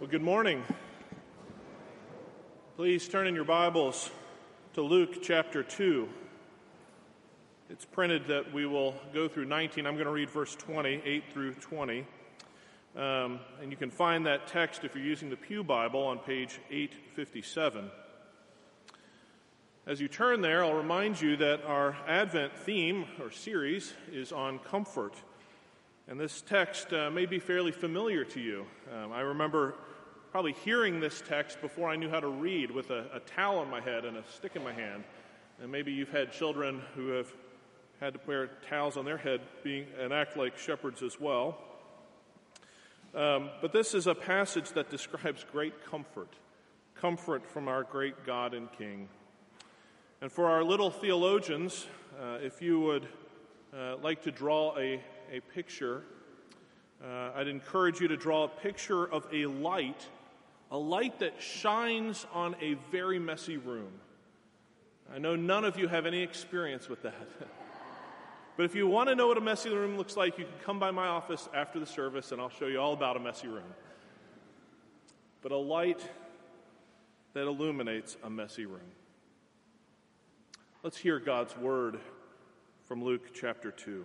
Well, good morning. Please turn in your Bibles to Luke chapter 2. It's printed that we will go through 19. I'm going to read verse 20, 8 through 20. Um, and you can find that text if you're using the Pew Bible on page 857. As you turn there, I'll remind you that our Advent theme or series is on comfort. And this text uh, may be fairly familiar to you. Um, I remember probably hearing this text before I knew how to read with a, a towel on my head and a stick in my hand. And maybe you've had children who have had to wear towels on their head being, and act like shepherds as well. Um, but this is a passage that describes great comfort comfort from our great God and King. And for our little theologians, uh, if you would uh, like to draw a, a picture, uh, I'd encourage you to draw a picture of a light a light that shines on a very messy room. I know none of you have any experience with that. but if you want to know what a messy room looks like, you can come by my office after the service and I'll show you all about a messy room. But a light that illuminates a messy room. Let's hear God's word from Luke chapter 2.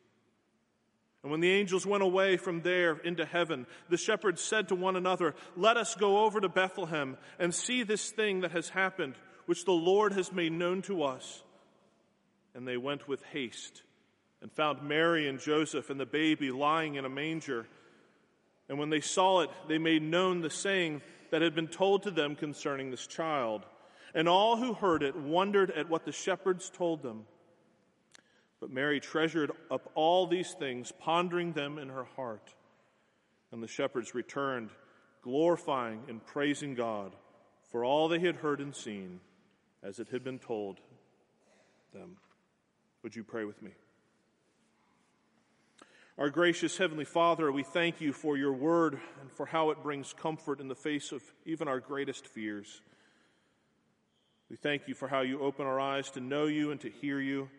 And when the angels went away from there into heaven, the shepherds said to one another, Let us go over to Bethlehem and see this thing that has happened, which the Lord has made known to us. And they went with haste and found Mary and Joseph and the baby lying in a manger. And when they saw it, they made known the saying that had been told to them concerning this child. And all who heard it wondered at what the shepherds told them. But Mary treasured up all these things, pondering them in her heart. And the shepherds returned, glorifying and praising God for all they had heard and seen, as it had been told them. Would you pray with me? Our gracious Heavenly Father, we thank you for your word and for how it brings comfort in the face of even our greatest fears. We thank you for how you open our eyes to know you and to hear you.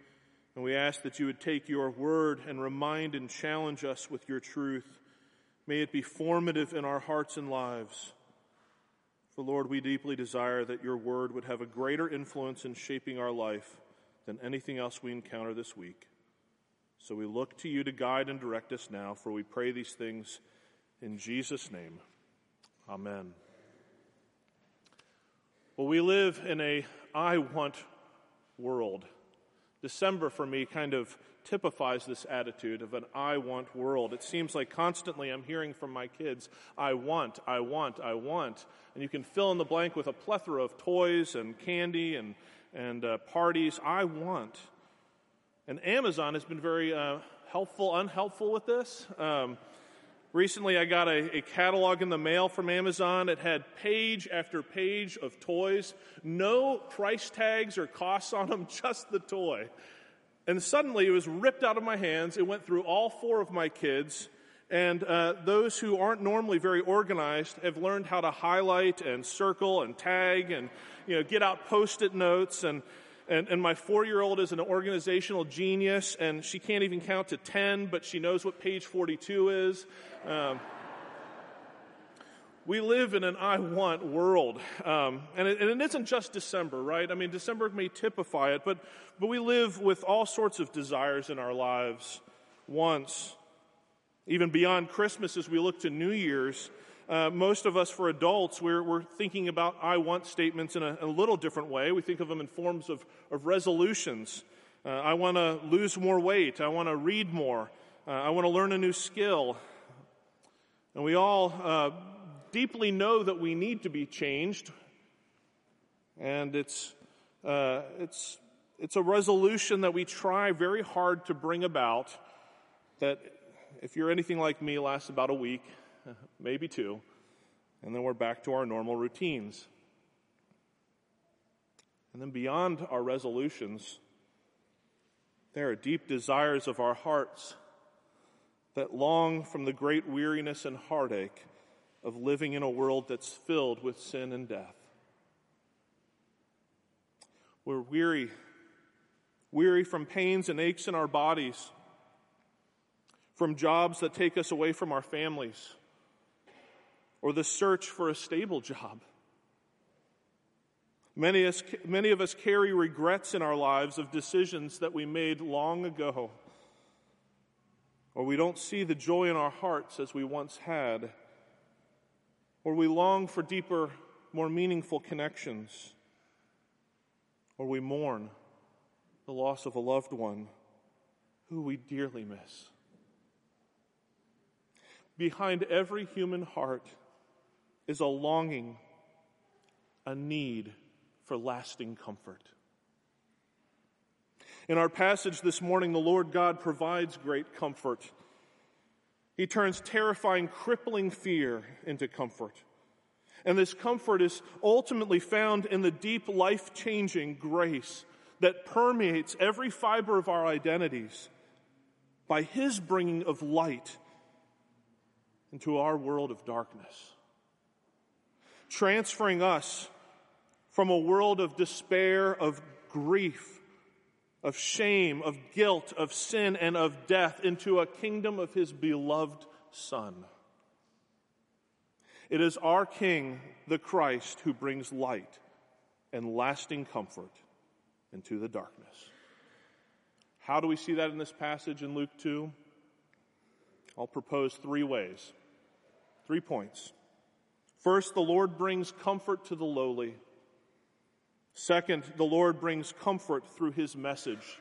And we ask that you would take your word and remind and challenge us with your truth. May it be formative in our hearts and lives. For Lord, we deeply desire that your word would have a greater influence in shaping our life than anything else we encounter this week. So we look to you to guide and direct us now, for we pray these things in Jesus' name. Amen. Well, we live in a I want world. December for me kind of typifies this attitude of an I want world. It seems like constantly I'm hearing from my kids, I want, I want, I want. And you can fill in the blank with a plethora of toys and candy and, and uh, parties. I want. And Amazon has been very uh, helpful, unhelpful with this. Um, Recently, I got a, a, catalog in the mail from Amazon. It had page after page of toys, no price tags or costs on them, just the toy. And suddenly it was ripped out of my hands. It went through all four of my kids. And uh, those who aren't normally very organized have learned how to highlight and circle and tag and you know, get out post it notes. And and, and my four year old is an organizational genius, and she can't even count to 10, but she knows what page 42 is. Um, we live in an I want world. Um, and, it, and, it isn't just December, right? I mean, December may typify it, but, but we live with all sorts of desires in our lives once. Even beyond Christmas, as we look to New Year's, uh, most of us, for adults, we're, we're thinking about I want statements in a, a, little different way. We think of them in forms of, of resolutions. Uh, I want to lose more weight. I want to read more. Uh, I want to learn a new skill. And we all uh, deeply know that we need to be changed. And it's, uh, it's, it's a resolution that we try very hard to bring about that, if you're anything like me, lasts about a week maybe two, and then we're back to our normal routines. And then beyond our resolutions, there are deep desires of our hearts that long from the great weariness and heartache of living in a world that's filled with sin and death. We're weary, weary from pains and aches in our bodies, from jobs that take us away from our families or the search for a stable job. Many, us, many of us carry regrets in our lives of decisions that we made long ago, or we don't see the joy in our hearts as we once had, or we long for deeper, more meaningful connections, or we mourn the loss of a loved one who we dearly miss. Behind every human heart, is a longing, a need for lasting comfort. In our passage this morning, the Lord God provides great comfort. He turns terrifying, crippling fear into comfort. And this comfort is ultimately found in the deep, life changing grace that permeates every fiber of our identities by His bringing of light into our world of darkness transferring us from a world of despair, of grief, of shame, of guilt, of sin, and of death into a kingdom of his beloved Son. It is our King, the Christ, who brings light and lasting comfort into the darkness. How do we see that in this passage in Luke 2? I'll propose three ways, three points. First, the Lord brings comfort to the lowly. Second, the Lord brings comfort through his message.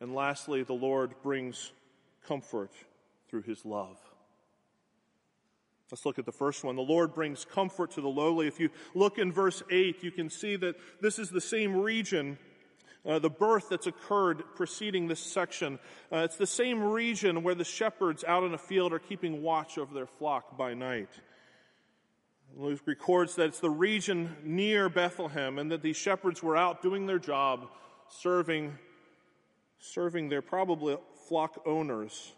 And lastly, the Lord brings comfort through his love. Let's look at the first one. The Lord brings comfort to the lowly. If you look in verse 8, you can see that this is the same region, uh, the birth that's occurred preceding this section. Uh, it's the same region where the shepherds out in a field are keeping watch over their flock by night. Luke records that it's the region near Bethlehem and that these shepherds were out doing their job, serving, serving their probably flock owners.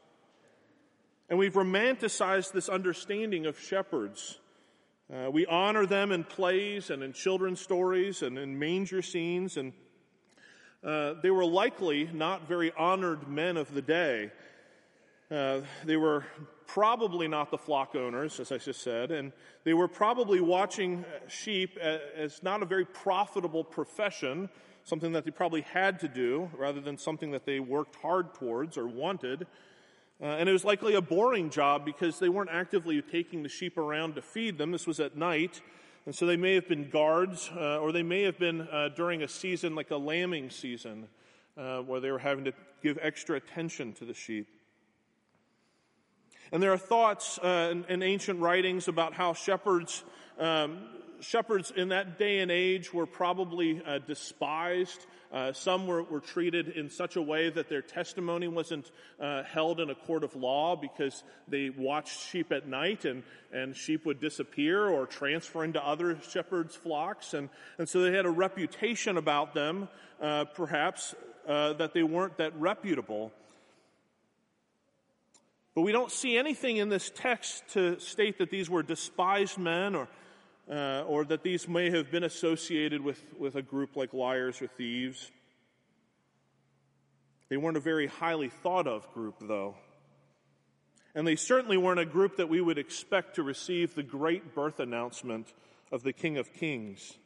And we've romanticized this understanding of shepherds. Uh, we honor them in plays and in children's stories and in manger scenes, and uh, they were likely not very honored men of the day. Uh, they were probably not the flock owners, as I just said, and they were probably watching sheep as not a very profitable profession, something that they probably had to do rather than something that they worked hard towards or wanted. Uh, and it was likely a boring job because they weren't actively taking the sheep around to feed them. This was at night. And so they may have been guards, uh, or they may have been uh, during a season like a lambing season, uh, where they were having to give extra attention to the sheep. And there are thoughts uh, in, in, ancient writings about how shepherds, um, shepherds in that day and age were probably uh, despised. Uh, some were, were, treated in such a way that their testimony wasn't uh, held in a court of law because they watched sheep at night and, and sheep would disappear or transfer into other shepherds' flocks. And, and so they had a reputation about them, uh, perhaps, uh, that they weren't that reputable. But we don't see anything in this text to state that these were despised men or, uh, or that these may have been associated with, with a group like liars or thieves. They weren't a very highly thought of group, though. And they certainly weren't a group that we would expect to receive the great birth announcement of the King of Kings.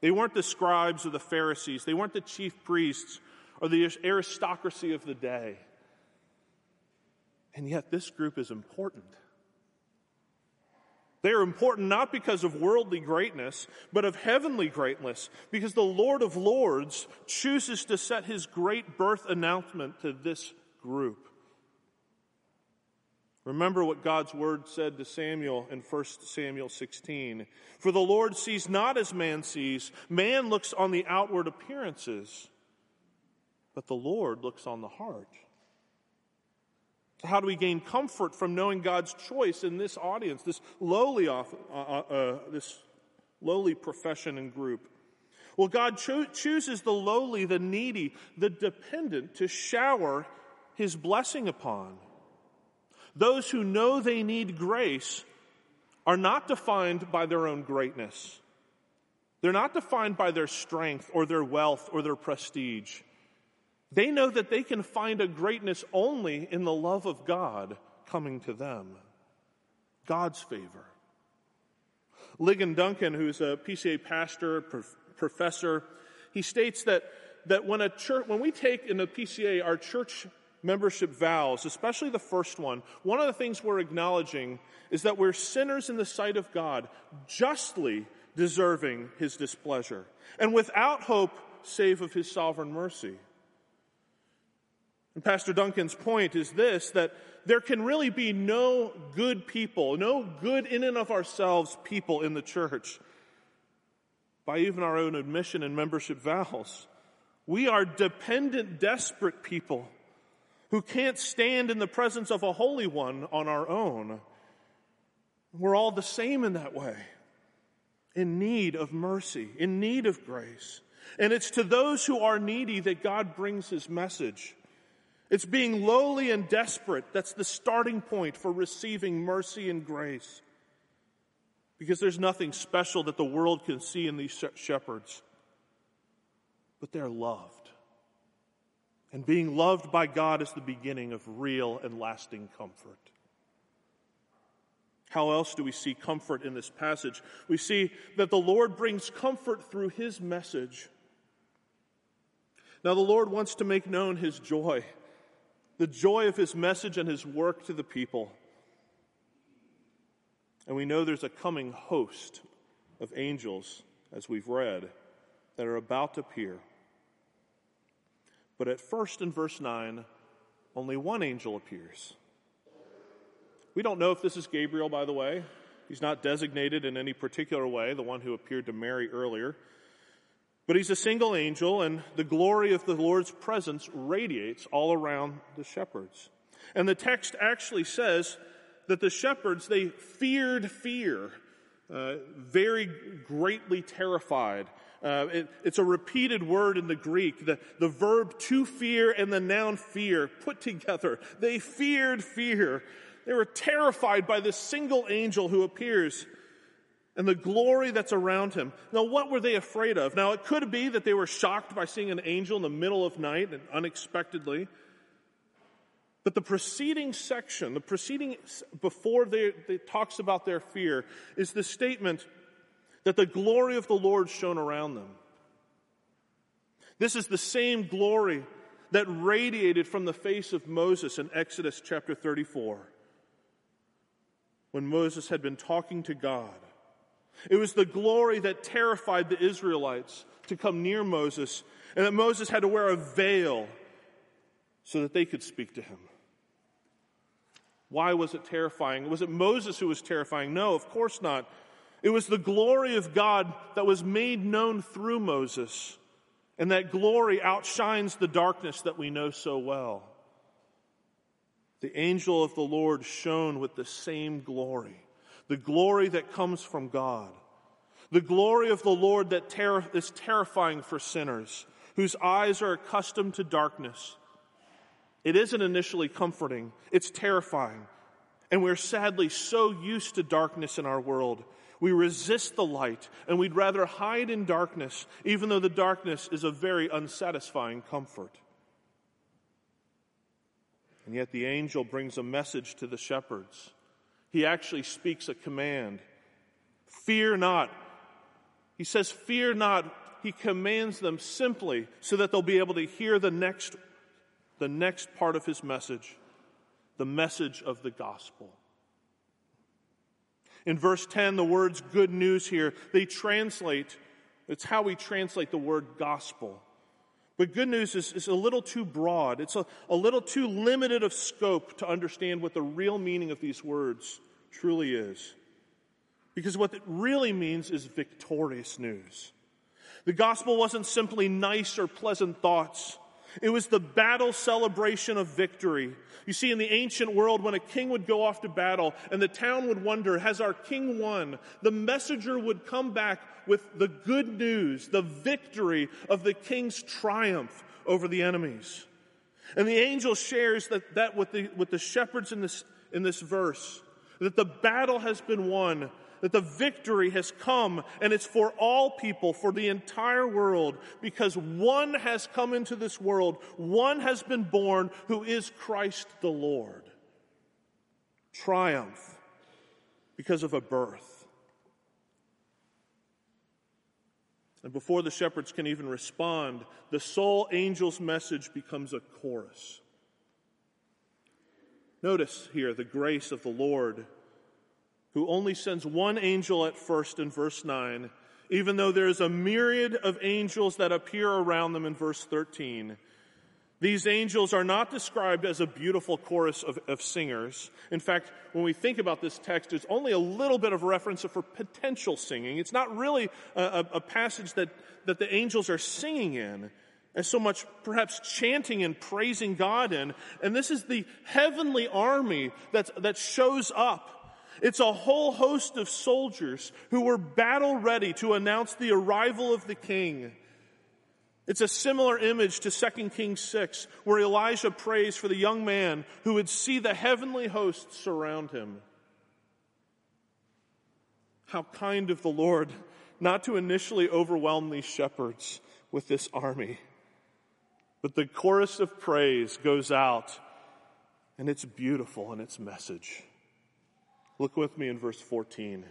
They weren't the scribes or the Pharisees. They weren't the chief priests or the aristocracy of the day. And yet, this group is important. They are important not because of worldly greatness, but of heavenly greatness, because the Lord of Lords chooses to set his great birth announcement to this group. Remember what God's word said to Samuel in 1 Samuel 16. For the Lord sees not as man sees. Man looks on the outward appearances, but the Lord looks on the heart. How do we gain comfort from knowing God's choice in this audience, this lowly, uh, uh, uh, this lowly profession and group? Well, God cho- chooses the lowly, the needy, the dependent to shower his blessing upon. Those who know they need grace are not defined by their own greatness. They're not defined by their strength or their wealth or their prestige. They know that they can find a greatness only in the love of God coming to them. God's favor. Ligon Duncan, who's a PCA pastor, prof- professor, he states that, that when, a church, when we take in the PCA our church membership vows, especially the first one, one of the things we're acknowledging is that we're sinners in the sight of God, justly deserving his displeasure, and without hope save of his sovereign mercy. And Pastor Duncan's point is this that there can really be no good people, no good in and of ourselves people in the church. By even our own admission and membership vows. We are dependent, desperate people who can't stand in the presence of a holy one on our own. We're all the same in that way, in need of mercy, in need of grace. And it's to those who are needy that God brings his message. It's being lowly and desperate that's the starting point for receiving mercy and grace. Because there's nothing special that the world can see in these shepherds, but they're loved. And being loved by God is the beginning of real and lasting comfort. How else do we see comfort in this passage? We see that the Lord brings comfort through his message. Now, the Lord wants to make known his joy, the joy of his message and his work to the people. And we know there's a coming host of angels, as we've read, that are about to appear. But at first, in verse 9, only one angel appears. We don't know if this is Gabriel, by the way. He's not designated in any particular way, the one who appeared to Mary earlier. But he's a single angel, and the glory of the Lord's presence radiates all around the shepherds. And the text actually says that the shepherds, they feared fear, uh, very greatly terrified. Uh, it, it's a repeated word in the Greek, the, the verb to fear and the noun fear put together. They feared fear. They were terrified by this single angel who appears and the glory that's around him. Now, what were they afraid of? Now, it could be that they were shocked by seeing an angel in the middle of night and unexpectedly. But the preceding section, the preceding before they, they talks about their fear, is the statement that the glory of the Lord shone around them. This is the same glory that radiated from the face of Moses in Exodus chapter 34 when Moses had been talking to God. It was the glory that terrified the Israelites to come near Moses, and that Moses had to wear a veil so that they could speak to him. Why was it terrifying? Was it Moses who was terrifying? No, of course not. It was the glory of God that was made known through Moses. And that glory outshines the darkness that we know so well. The angel of the Lord shone with the same glory, the glory that comes from God. The glory of the Lord that ter- is terrifying for sinners, whose eyes are accustomed to darkness. It isn't initially comforting, it's terrifying. And we're sadly so used to darkness in our world we resist the light and we'd rather hide in darkness, even though the darkness is a very unsatisfying comfort. And yet the angel brings a message to the shepherds. He actually speaks a command Fear not. He says, Fear not. He commands them simply so that they'll be able to hear the next, the next part of his message the message of the gospel. In verse 10, the words good news here, they translate, it's how we translate the word gospel. But good news is, is a little too broad. It's a, a little too limited of scope to understand what the real meaning of these words truly is. Because what it really means is victorious news. The gospel wasn't simply nice or pleasant thoughts. It was the battle celebration of victory. You see, in the ancient world, when a king would go off to battle and the town would wonder, has our king won? The messenger would come back with the good news, the victory of the king's triumph over the enemies. And the angel shares that, that with, the, with the shepherds in this, in this verse, that the battle has been won that the victory has come and it's for all people, for the entire world, because one has come into this world, one has been born who is Christ the Lord. Triumph because of a birth. And before the shepherds can even respond, the sole angel's message becomes a chorus. Notice here the grace of the Lord who only sends one angel at first in verse 9, even though there is a myriad of angels that appear around them in verse 13. These angels are not described as a beautiful chorus of, of, singers. In fact, when we think about this text, there's only a little bit of reference for potential singing. It's not really a, a, passage that, that the angels are singing in, as so much perhaps chanting and praising God in. And this is the heavenly army that, that shows up it's a whole host of soldiers who were battle ready to announce the arrival of the king. It's a similar image to 2 Kings 6, where Elijah prays for the young man who would see the heavenly hosts surround him. How kind of the Lord not to initially overwhelm these shepherds with this army. But the chorus of praise goes out, and it's beautiful in its message. Look with me in verse 14.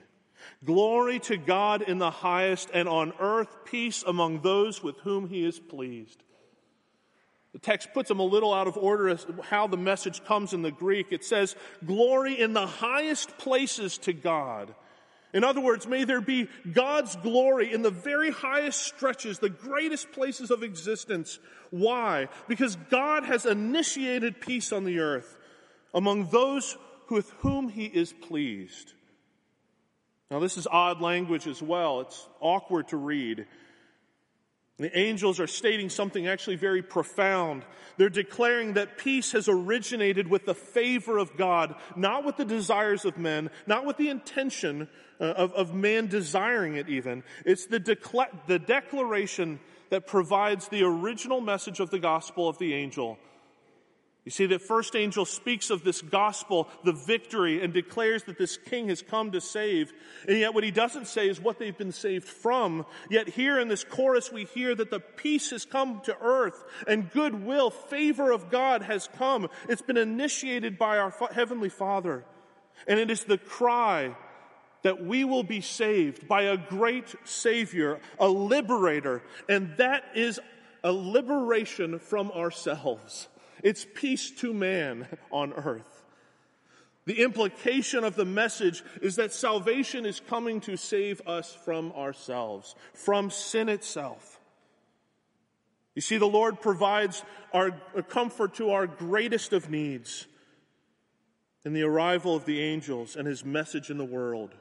Glory to God in the highest, and on earth peace among those with whom he is pleased. The text puts them a little out of order as how the message comes in the Greek. It says, Glory in the highest places to God. In other words, may there be God's glory in the very highest stretches, the greatest places of existence. Why? Because God has initiated peace on the earth among those with whom he is pleased. Now, this is odd language as well. It's awkward to read. The angels are stating something actually very profound. They're declaring that peace has originated with the favor of God, not with the desires of men, not with the intention uh, of, of man desiring it even. It's the, decla- the declaration that provides the original message of the gospel of the angel you see, that first angel speaks of this gospel, the victory, and declares that this king has come to save. And yet, what he doesn't say is what they've been saved from. Yet, here in this chorus, we hear that the peace has come to earth, and goodwill, favor of God has come. It's been initiated by our Heavenly Father. And it is the cry that we will be saved by a great Savior, a liberator, and that is a liberation from ourselves. It's peace to man on earth. The implication of the message is that salvation is coming to save us from ourselves, from sin itself. You see, the Lord provides our comfort to our greatest of needs in the arrival of the angels and his message in the world.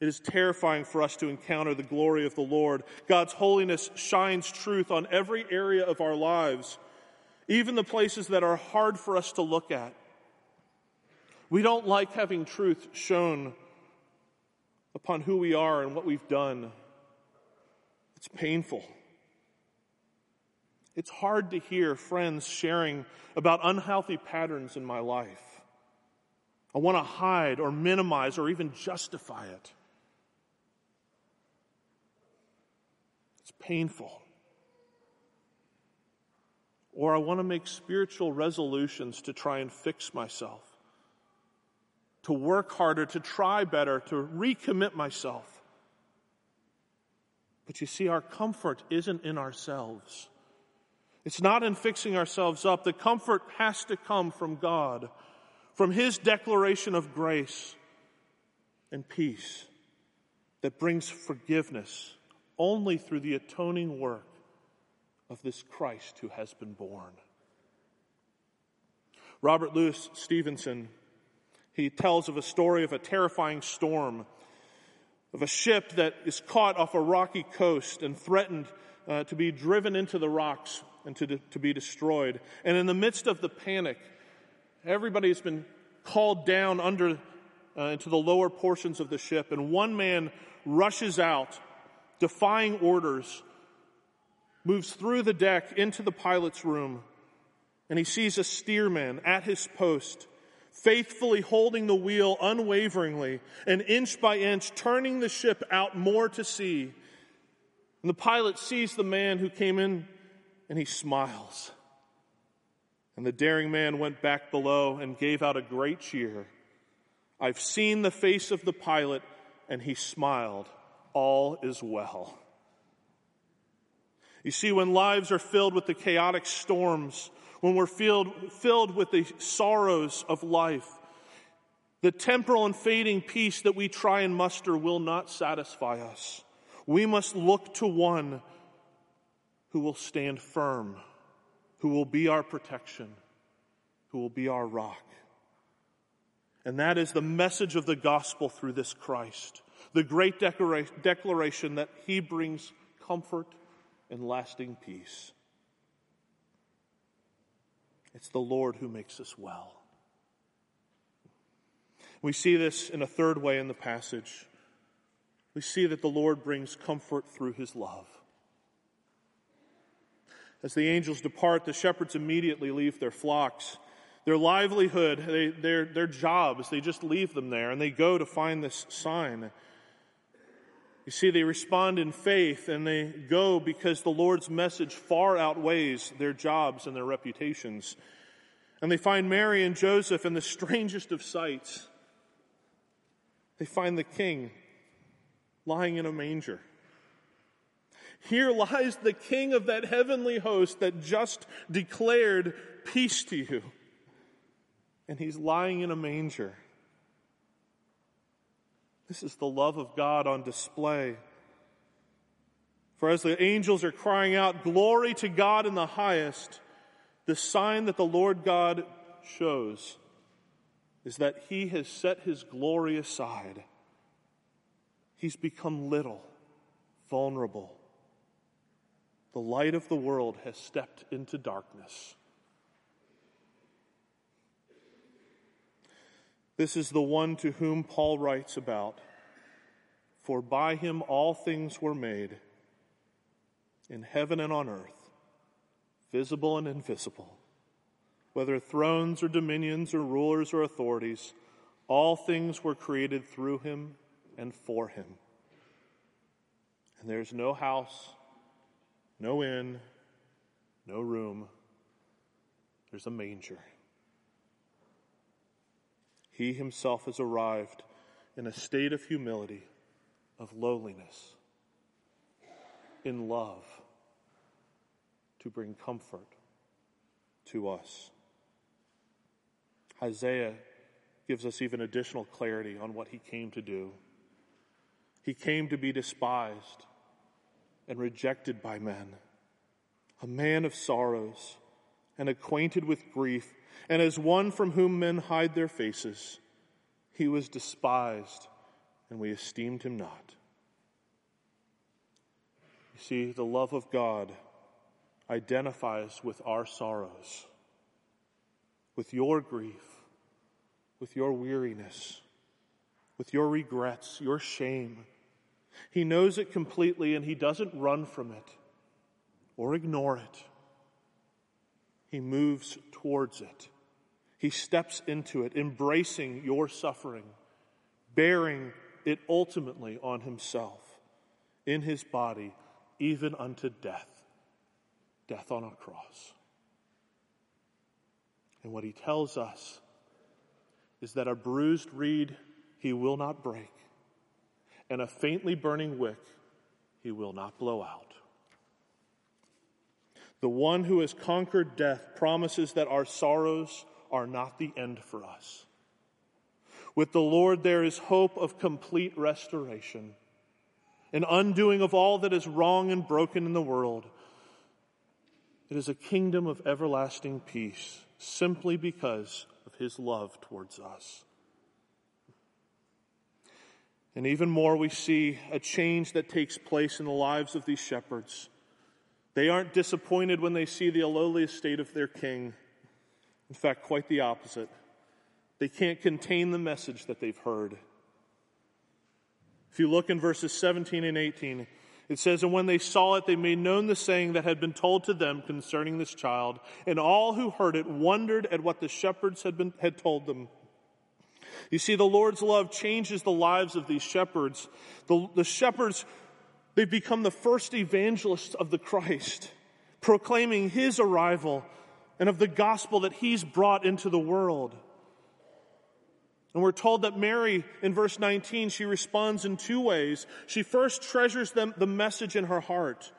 It is terrifying for us to encounter the glory of the Lord. God's holiness shines truth on every area of our lives, even the places that are hard for us to look at. We don't like having truth shown upon who we are and what we've done. It's painful. It's hard to hear friends sharing about unhealthy patterns in my life. I want to hide or minimize or even justify it. Painful. Or I want to make spiritual resolutions to try and fix myself, to work harder, to try better, to recommit myself. But you see, our comfort isn't in ourselves. It's not in fixing ourselves up. The comfort has to come from God, from His declaration of grace, and peace that brings forgiveness only through the atoning work of this Christ who has been born. Robert Louis Stevenson, he tells of a story of a terrifying storm, of a ship that is caught off a rocky coast and threatened uh, to be driven into the rocks and to, to be destroyed. And in the midst of the panic, everybody has been called down under uh, into the lower portions of the ship, and one man rushes out, defying orders, moves through the deck into the pilot's room, and he sees a steerman at his post, faithfully holding the wheel unwaveringly, and inch by inch turning the ship out more to sea. And the pilot sees the man who came in and he smiles. And the daring man went back below and gave out a great cheer. I've seen the face of the pilot, and he smiled. All is well. You see, when lives are filled with the chaotic storms, when we're filled, filled with the sorrows of life, the temporal and fading peace that we try and muster will not satisfy us. We must look to one who will stand firm, who will be our protection, who will be our rock. And that is the message of the gospel through this Christ, the great declaration that he brings comfort and lasting peace. It's the Lord who makes us well. We see this in a third way in the passage. We see that the Lord brings comfort through his love. As the angels depart, the shepherds immediately leave their flocks. Their livelihood, they, their, their jobs, they just leave them there and they go to find this sign. You see, they respond in faith and they go because the Lord's message far outweighs their jobs and their reputations. And they find Mary and Joseph in the strangest of sights. They find the king lying in a manger. Here lies the king of that heavenly host that just declared peace to you. And he's lying in a manger. This is the love of God on display. For as the angels are crying out, Glory to God in the highest, the sign that the Lord God shows is that he has set his glory aside. He's become little, vulnerable, the light of the world has stepped into darkness. This is the one to whom Paul writes about. For by him all things were made, in heaven and on earth, visible and invisible, whether thrones or dominions or rulers or authorities, all things were created through him and for him. And there's no house no inn, no room. There's a manger. He himself has arrived in a state of humility, of lowliness, in love, to bring comfort to us. Isaiah gives us even additional clarity on what he came to do. He came to be despised and rejected by men, a man of sorrows and acquainted with grief, and as one from whom men hide their faces, he was despised, and we esteemed him not. You see, the love of God identifies with our sorrows, with your grief, with your weariness, with your regrets, your shame he knows it completely and he doesn't run from it or ignore it. He moves towards it. He steps into it, embracing your suffering, bearing it ultimately on himself, in his body, even unto death death on a cross. And what he tells us is that a bruised reed he will not break, and a faintly burning wick he will not blow out. The one who has conquered death promises that our sorrows are not the end for us. With the Lord, there is hope of complete restoration, an undoing of all that is wrong and broken in the world. It is a kingdom of everlasting peace simply because of his love towards us. And even more, we see a change that takes place in the lives of these shepherds. They aren't disappointed when they see the lowly estate of their king. In fact, quite the opposite. They can't contain the message that they've heard. If you look in verses 17 and 18, it says, And when they saw it, they made known the saying that had been told to them concerning this child. And all who heard it wondered at what the shepherds had, been, had told them. You see, the Lord's love changes the lives of these shepherds. The, the shepherds, they've become the first evangelists of the Christ, proclaiming his arrival and of the gospel that he's brought into the world. And we're told that Mary, in verse 19, she responds in two ways. She first treasures them, the message in her heart,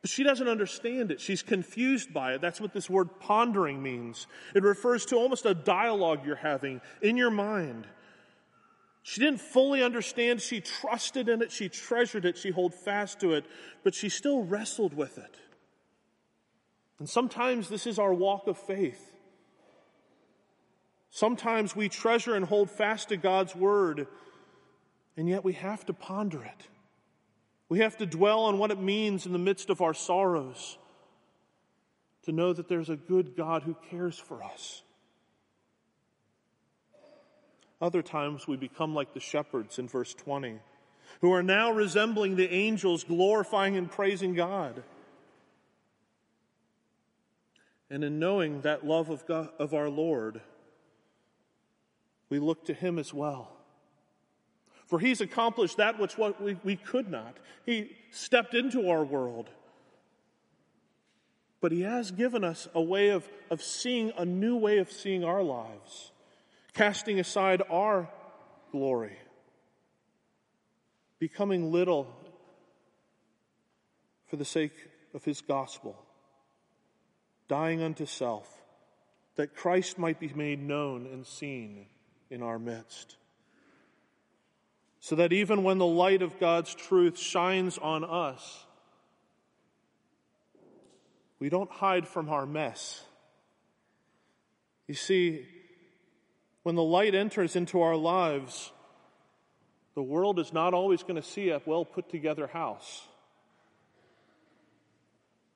but she doesn't understand it. She's confused by it. That's what this word pondering means. It refers to almost a dialogue you're having in your mind. She didn't fully understand. She trusted in it. She treasured it. She held fast to it, but she still wrestled with it. And sometimes this is our walk of faith. Sometimes we treasure and hold fast to God's word, and yet we have to ponder it. We have to dwell on what it means in the midst of our sorrows to know that there's a good God who cares for us. Other times we become like the shepherds in verse 20, who are now resembling the angels, glorifying and praising God. And in knowing that love of, God, of our Lord, we look to him as well. For he's accomplished that which what we, we could not. He stepped into our world. But he has given us a way of, of seeing, a new way of seeing our lives, casting aside our glory, becoming little for the sake of his gospel, dying unto self, that Christ might be made known and seen in our midst. So that even when the light of God's truth shines on us, we don't hide from our mess. You see, when the light enters into our lives, the world is not always going to see a well put together house,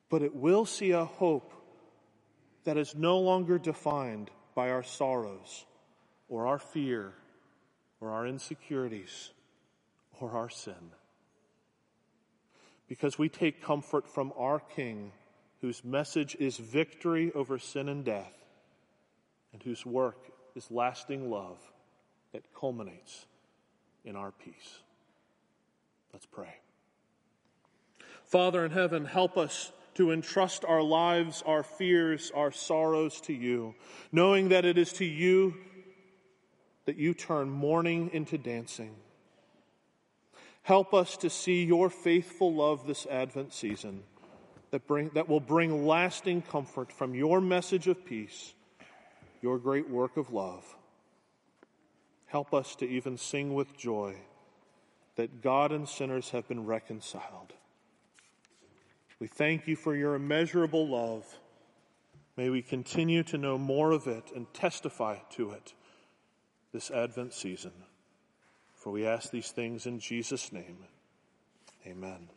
but it will see a hope that is no longer defined by our sorrows or our fear or our insecurities or our sin. Because we take comfort from our King, whose message is victory over sin and death, and whose work is lasting love that culminates in our peace. Let's pray. Father in heaven, help us to entrust our lives, our fears, our sorrows to you, knowing that it is to you that you turn mourning into dancing. Help us to see your faithful love this Advent season that, bring, that will bring lasting comfort from your message of peace, your great work of love. Help us to even sing with joy that God and sinners have been reconciled. We thank you for your immeasurable love. May we continue to know more of it and testify to it this Advent season. For we ask these things in Jesus' name. Amen.